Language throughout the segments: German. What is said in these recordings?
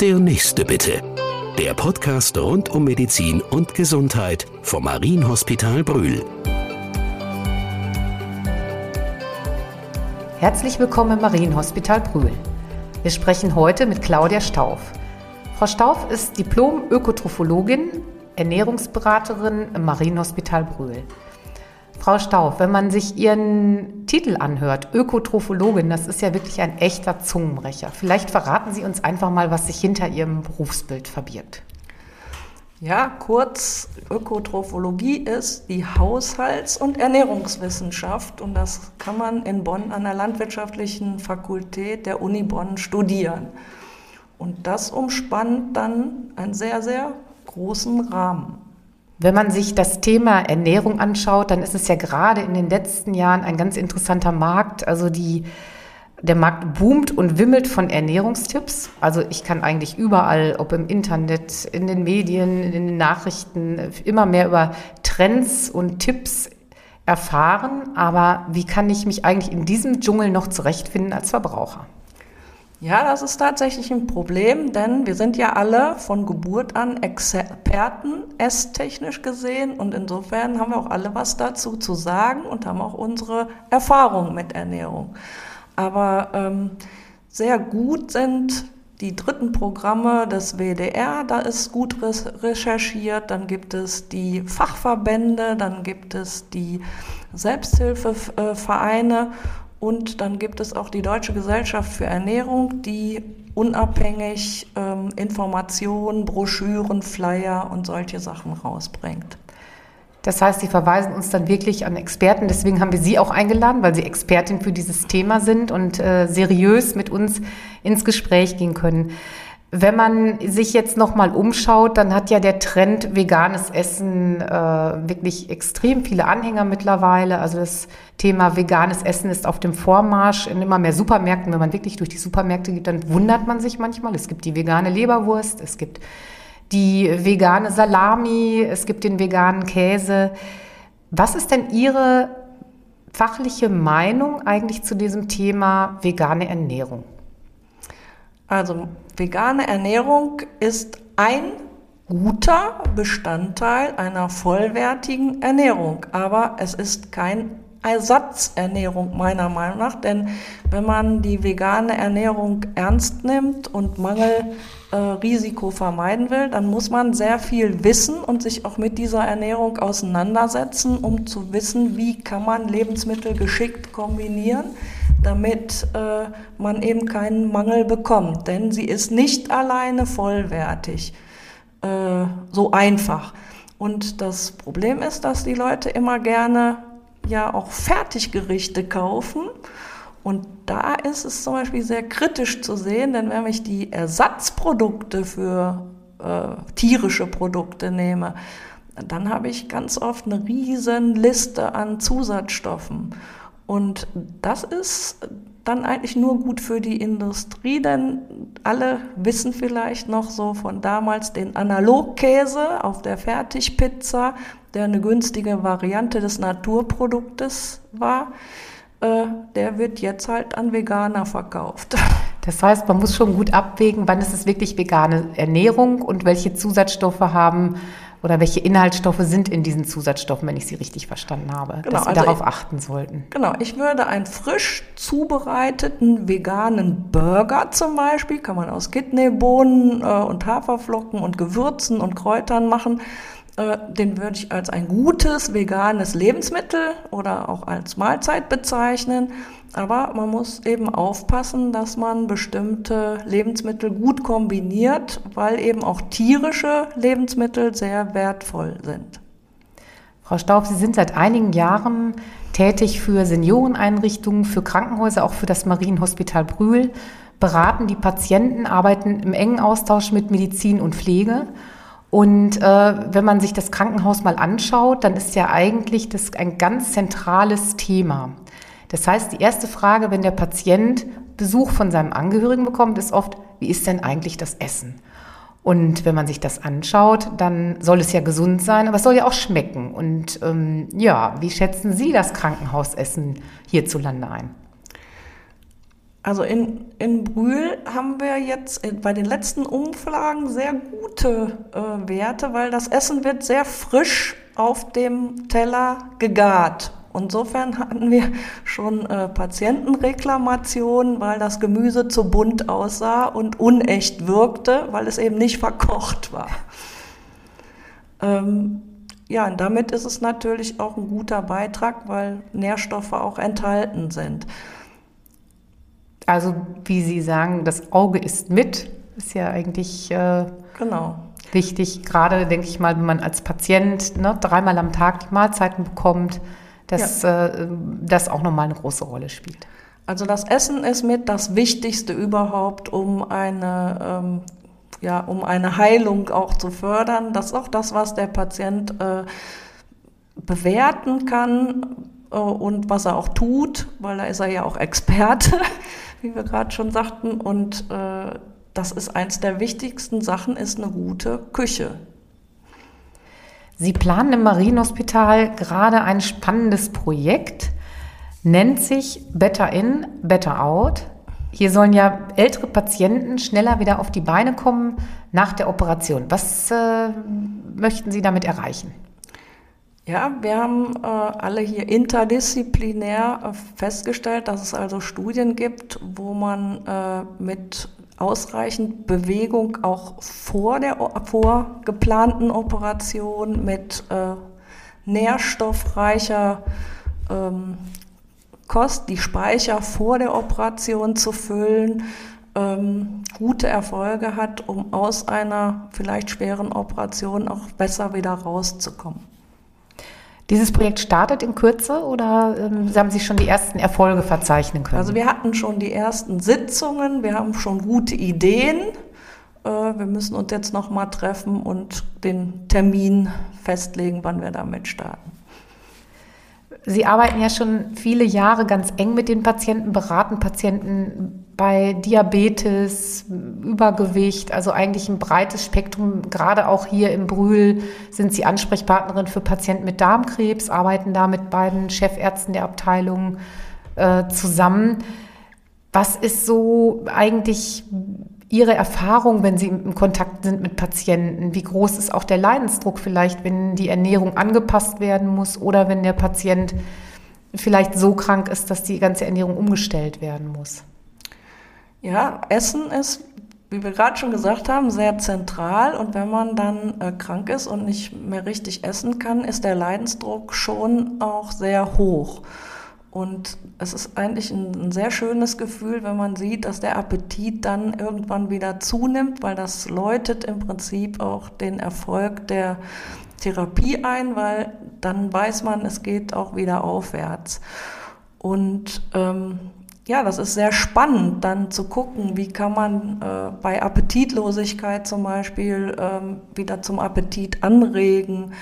Der nächste bitte. Der Podcast rund um Medizin und Gesundheit vom Marienhospital Brühl. Herzlich willkommen im Marienhospital Brühl. Wir sprechen heute mit Claudia Stauf. Frau Stauf ist Diplom-Ökotrophologin, Ernährungsberaterin im Marienhospital Brühl. Frau Stauf, wenn man sich Ihren Titel anhört, Ökotrophologin, das ist ja wirklich ein echter Zungenbrecher. Vielleicht verraten Sie uns einfach mal, was sich hinter Ihrem Berufsbild verbirgt. Ja, kurz, Ökotrophologie ist die Haushalts- und Ernährungswissenschaft und das kann man in Bonn an der Landwirtschaftlichen Fakultät der Uni Bonn studieren. Und das umspannt dann einen sehr, sehr großen Rahmen. Wenn man sich das Thema Ernährung anschaut, dann ist es ja gerade in den letzten Jahren ein ganz interessanter Markt. Also die, der Markt boomt und wimmelt von Ernährungstipps. Also ich kann eigentlich überall, ob im Internet, in den Medien, in den Nachrichten, immer mehr über Trends und Tipps erfahren. Aber wie kann ich mich eigentlich in diesem Dschungel noch zurechtfinden als Verbraucher? Ja, das ist tatsächlich ein Problem, denn wir sind ja alle von Geburt an Experten, esstechnisch gesehen. Und insofern haben wir auch alle was dazu zu sagen und haben auch unsere Erfahrungen mit Ernährung. Aber ähm, sehr gut sind die dritten Programme des WDR, da ist gut recherchiert, dann gibt es die Fachverbände, dann gibt es die Selbsthilfevereine und dann gibt es auch die Deutsche Gesellschaft für Ernährung, die unabhängig ähm, Informationen, Broschüren, Flyer und solche Sachen rausbringt. Das heißt, Sie verweisen uns dann wirklich an Experten. Deswegen haben wir Sie auch eingeladen, weil Sie Expertin für dieses Thema sind und äh, seriös mit uns ins Gespräch gehen können. Wenn man sich jetzt nochmal umschaut, dann hat ja der Trend veganes Essen äh, wirklich extrem viele Anhänger mittlerweile. Also das Thema veganes Essen ist auf dem Vormarsch in immer mehr Supermärkten. Wenn man wirklich durch die Supermärkte geht, dann wundert man sich manchmal. Es gibt die vegane Leberwurst, es gibt die vegane Salami, es gibt den veganen Käse. Was ist denn Ihre fachliche Meinung eigentlich zu diesem Thema vegane Ernährung? Also vegane Ernährung ist ein guter Bestandteil einer vollwertigen Ernährung, aber es ist kein Ersatzernährung meiner Meinung nach, denn wenn man die vegane Ernährung ernst nimmt und Mangelrisiko äh, vermeiden will, dann muss man sehr viel wissen und sich auch mit dieser Ernährung auseinandersetzen, um zu wissen, wie kann man Lebensmittel geschickt kombinieren damit äh, man eben keinen Mangel bekommt. Denn sie ist nicht alleine vollwertig, äh, so einfach. Und das Problem ist, dass die Leute immer gerne ja auch Fertiggerichte kaufen. Und da ist es zum Beispiel sehr kritisch zu sehen, denn wenn ich die Ersatzprodukte für äh, tierische Produkte nehme, dann habe ich ganz oft eine riesen Liste an Zusatzstoffen. Und das ist dann eigentlich nur gut für die Industrie, denn alle wissen vielleicht noch so von damals den Analogkäse auf der Fertigpizza, der eine günstige Variante des Naturproduktes war. Äh, der wird jetzt halt an Veganer verkauft. Das heißt, man muss schon gut abwägen, wann ist es wirklich vegane Ernährung und welche Zusatzstoffe haben oder welche Inhaltsstoffe sind in diesen Zusatzstoffen, wenn ich sie richtig verstanden habe, genau, dass wir also darauf ich, achten sollten? Genau, ich würde einen frisch zubereiteten veganen Burger zum Beispiel, kann man aus Kidneybohnen äh, und Haferflocken und Gewürzen und Kräutern machen. Äh, den würde ich als ein gutes veganes Lebensmittel oder auch als Mahlzeit bezeichnen. Aber man muss eben aufpassen, dass man bestimmte Lebensmittel gut kombiniert, weil eben auch tierische Lebensmittel sehr wertvoll sind. Frau Staub, Sie sind seit einigen Jahren tätig für Senioreneinrichtungen, für Krankenhäuser, auch für das Marienhospital Brühl, beraten die Patienten, arbeiten im engen Austausch mit Medizin und Pflege. Und äh, wenn man sich das Krankenhaus mal anschaut, dann ist ja eigentlich das ein ganz zentrales Thema. Das heißt, die erste Frage, wenn der Patient Besuch von seinem Angehörigen bekommt, ist oft, wie ist denn eigentlich das Essen? Und wenn man sich das anschaut, dann soll es ja gesund sein, aber es soll ja auch schmecken. Und ähm, ja, wie schätzen Sie das Krankenhausessen hierzulande ein? Also in, in Brühl haben wir jetzt bei den letzten Umfragen sehr gute äh, Werte, weil das Essen wird sehr frisch auf dem Teller gegart. Insofern hatten wir schon äh, Patientenreklamationen, weil das Gemüse zu bunt aussah und unecht wirkte, weil es eben nicht verkocht war. Ähm, ja, und damit ist es natürlich auch ein guter Beitrag, weil Nährstoffe auch enthalten sind. Also wie Sie sagen, das Auge ist mit, ist ja eigentlich äh, genau. wichtig. Gerade denke ich mal, wenn man als Patient ne, dreimal am Tag die Mahlzeiten bekommt, dass ja. äh, das auch nochmal eine große Rolle spielt. Also das Essen ist mit das Wichtigste überhaupt, um eine, ähm, ja, um eine Heilung auch zu fördern. Das ist auch das, was der Patient äh, bewerten kann äh, und was er auch tut, weil da ist er ja auch Experte, wie wir gerade schon sagten. Und äh, das ist eins der wichtigsten Sachen, ist eine gute Küche. Sie planen im Marienhospital gerade ein spannendes Projekt, nennt sich Better In, Better Out. Hier sollen ja ältere Patienten schneller wieder auf die Beine kommen nach der Operation. Was äh, möchten Sie damit erreichen? Ja, wir haben äh, alle hier interdisziplinär äh, festgestellt, dass es also Studien gibt, wo man äh, mit ausreichend Bewegung auch vor der vor geplanten Operation mit äh, nährstoffreicher ähm, Kost, die Speicher vor der Operation zu füllen, ähm, gute Erfolge hat, um aus einer vielleicht schweren Operation auch besser wieder rauszukommen. Dieses Projekt startet in Kürze oder ähm, haben Sie schon die ersten Erfolge verzeichnen können? Also wir hatten schon die ersten Sitzungen, wir haben schon gute Ideen. Äh, wir müssen uns jetzt noch mal treffen und den Termin festlegen, wann wir damit starten. Sie arbeiten ja schon viele Jahre ganz eng mit den Patienten, beraten Patienten bei Diabetes, Übergewicht, also eigentlich ein breites Spektrum. Gerade auch hier im Brühl sind Sie Ansprechpartnerin für Patienten mit Darmkrebs, arbeiten da mit beiden Chefärzten der Abteilung äh, zusammen. Was ist so eigentlich Ihre Erfahrung, wenn Sie im Kontakt sind mit Patienten? Wie groß ist auch der Leidensdruck vielleicht, wenn die Ernährung angepasst werden muss oder wenn der Patient vielleicht so krank ist, dass die ganze Ernährung umgestellt werden muss? Ja, Essen ist, wie wir gerade schon gesagt haben, sehr zentral. Und wenn man dann äh, krank ist und nicht mehr richtig essen kann, ist der Leidensdruck schon auch sehr hoch. Und es ist eigentlich ein, ein, sehr schönes Gefühl, wenn man sieht, dass der Appetit dann irgendwann wieder zunimmt, weil das läutet im Prinzip auch den Erfolg der Therapie ein, weil dann weiß man, es geht auch wieder aufwärts. Und ähm, ja, das ist sehr spannend, dann zu gucken, wie kann man äh, bei Appetitlosigkeit zum Beispiel ähm, wieder zum Appetit anregen,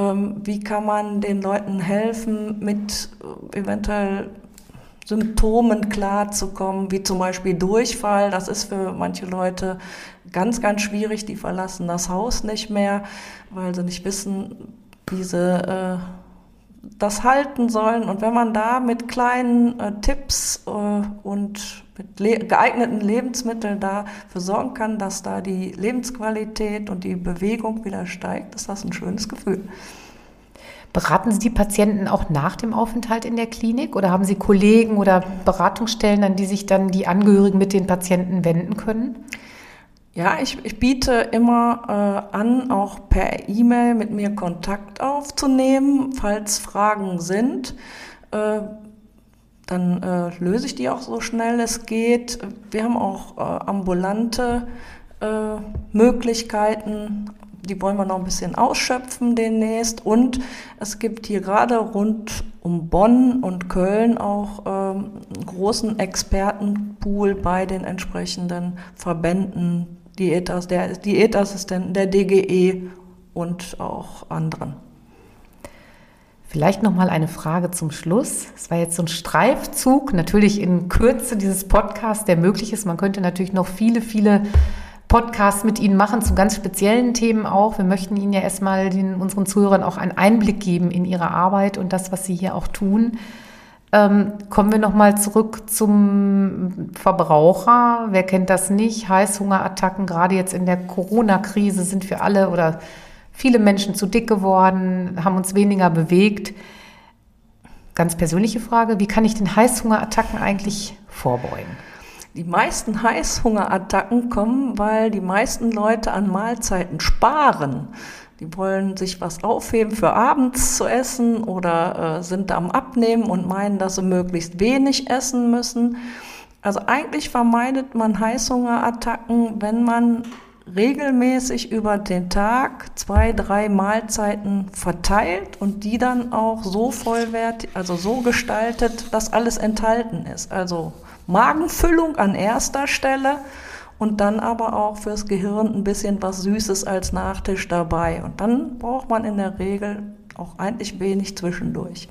wie kann man den Leuten helfen, mit äh, eventuell Symptomen klarzukommen, wie zum Beispiel Durchfall. Das ist für manche Leute ganz, ganz schwierig. Die verlassen das Haus nicht mehr, weil sie nicht wissen, wie sie äh, das halten sollen. Und wenn man da mit kleinen äh, Tipps äh, und mit le geeigneten Lebensmitteln dafür sorgen kann, dass da die Lebensqualität und die Bewegung wieder steigt, ist das ein schönes Gefühl. Beraten Sie die Patienten auch nach dem Aufenthalt in der Klinik oder haben Sie Kollegen oder Beratungsstellen, an die sich dann die Angehörigen mit den Patienten wenden können? Ja, ich, ich biete immer äh, an, auch per E-Mail mit mir Kontakt aufzunehmen, falls Fragen sind. Äh, dann äh, löse ich die auch so schnell es geht. Wir haben auch äh, ambulante äh, Möglichkeiten, die wollen wir noch ein bisschen ausschöpfen demnächst. Und es gibt hier gerade rund um Bonn und Köln auch ähm, einen großen Expertenpool bei den entsprechenden Verbänden Diätas, der Diätassistenten, der DGE und auch anderen. Vielleicht noch mal eine Frage zum Schluss. Es war jetzt so ein Streifzug, natürlich in Kürze dieses Podcasts, der möglich ist. Man könnte natürlich noch viele, viele Podcasts mit Ihnen machen zu ganz speziellen Themen auch. Wir möchten Ihnen ja erstmal den, unseren Zuhörern auch einen Einblick geben in Ihre Arbeit und das, was Sie hier auch tun. Ähm, kommen wir nochmal zurück zum Verbraucher. Wer kennt das nicht? Heißhungerattacken, gerade jetzt in der Corona-Krise sind wir alle oder viele Menschen zu dick geworden, haben uns weniger bewegt. Ganz persönliche Frage, wie kann ich den Heißhungerattacken eigentlich vorbeugen? Die meisten Heißhungerattacken kommen, weil die meisten Leute an Mahlzeiten sparen. Die wollen sich was aufheben für abends zu essen oder äh, sind am Abnehmen und meinen, dass sie möglichst wenig essen müssen. Also eigentlich vermeidet man Heißhungerattacken, wenn man regelmäßig über den Tag zwei, drei Mahlzeiten verteilt und die dann auch so vollwertig, also so gestaltet, dass alles enthalten ist. Also Magenfüllung an erster Stelle und dann aber auch fürs Gehirn ein bisschen was Süßes als Nachtisch dabei. Und dann braucht man in der Regel auch eigentlich wenig zwischendurch.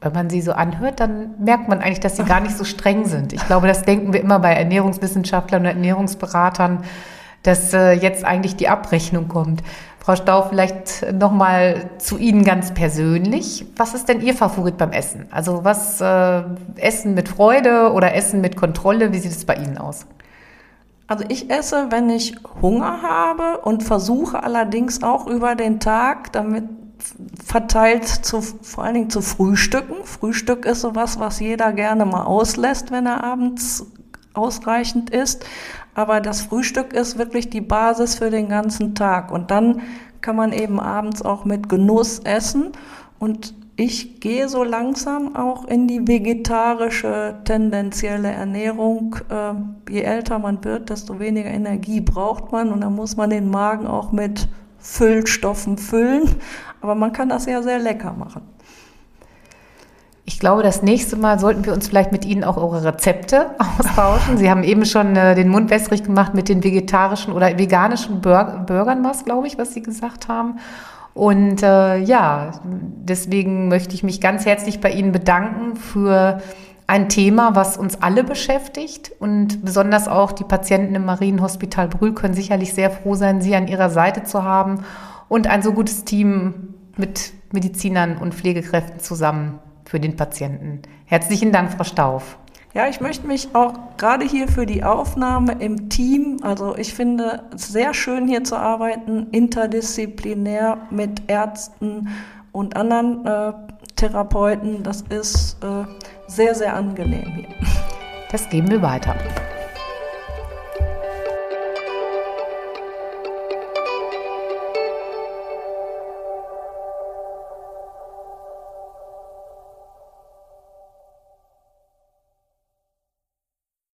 Wenn man sie so anhört, dann merkt man eigentlich, dass sie gar nicht so streng sind. Ich glaube, das denken wir immer bei Ernährungswissenschaftlern und Ernährungsberatern, dass äh, jetzt eigentlich die Abrechnung kommt. Frau Stau, vielleicht nochmal zu Ihnen ganz persönlich. Was ist denn Ihr Favorit beim Essen? Also was äh, Essen mit Freude oder Essen mit Kontrolle? Wie sieht es bei Ihnen aus? Also ich esse, wenn ich Hunger habe und versuche allerdings auch über den Tag damit verteilt zu, vor allen Dingen zu frühstücken. Frühstück ist sowas, was jeder gerne mal auslässt, wenn er abends ausreichend isst. Aber das Frühstück ist wirklich die Basis für den ganzen Tag. Und dann kann man eben abends auch mit Genuss essen. Und ich gehe so langsam auch in die vegetarische tendenzielle Ernährung. Äh, je älter man wird, desto weniger Energie braucht man und dann muss man den Magen auch mit Füllstoffen füllen. Aber man kann das ja sehr lecker machen. Ich glaube, das nächste Mal sollten wir uns vielleicht mit Ihnen auch eure Rezepte austauschen. Sie haben eben schon äh, den Mund wässrig gemacht mit den vegetarischen oder veganischen Bur Burgern, was glaube ich, was Sie gesagt haben. Und äh, ja, deswegen möchte ich mich ganz herzlich bei Ihnen bedanken für ein Thema, was uns alle beschäftigt und besonders auch die Patienten im Marienhospital Brühl können sicherlich sehr froh sein, Sie an ihrer Seite zu haben und ein so gutes Team mit Medizinern und Pflegekräften zusammen für den Patienten. Herzlichen Dank, Frau Stauf. Ja, ich möchte mich auch gerade hier für die Aufnahme im Team, also ich finde es sehr schön hier zu arbeiten, interdisziplinär mit Ärzten und anderen äh, Therapeuten. Das ist äh, sehr, sehr angenehm hier. Das geben wir weiter.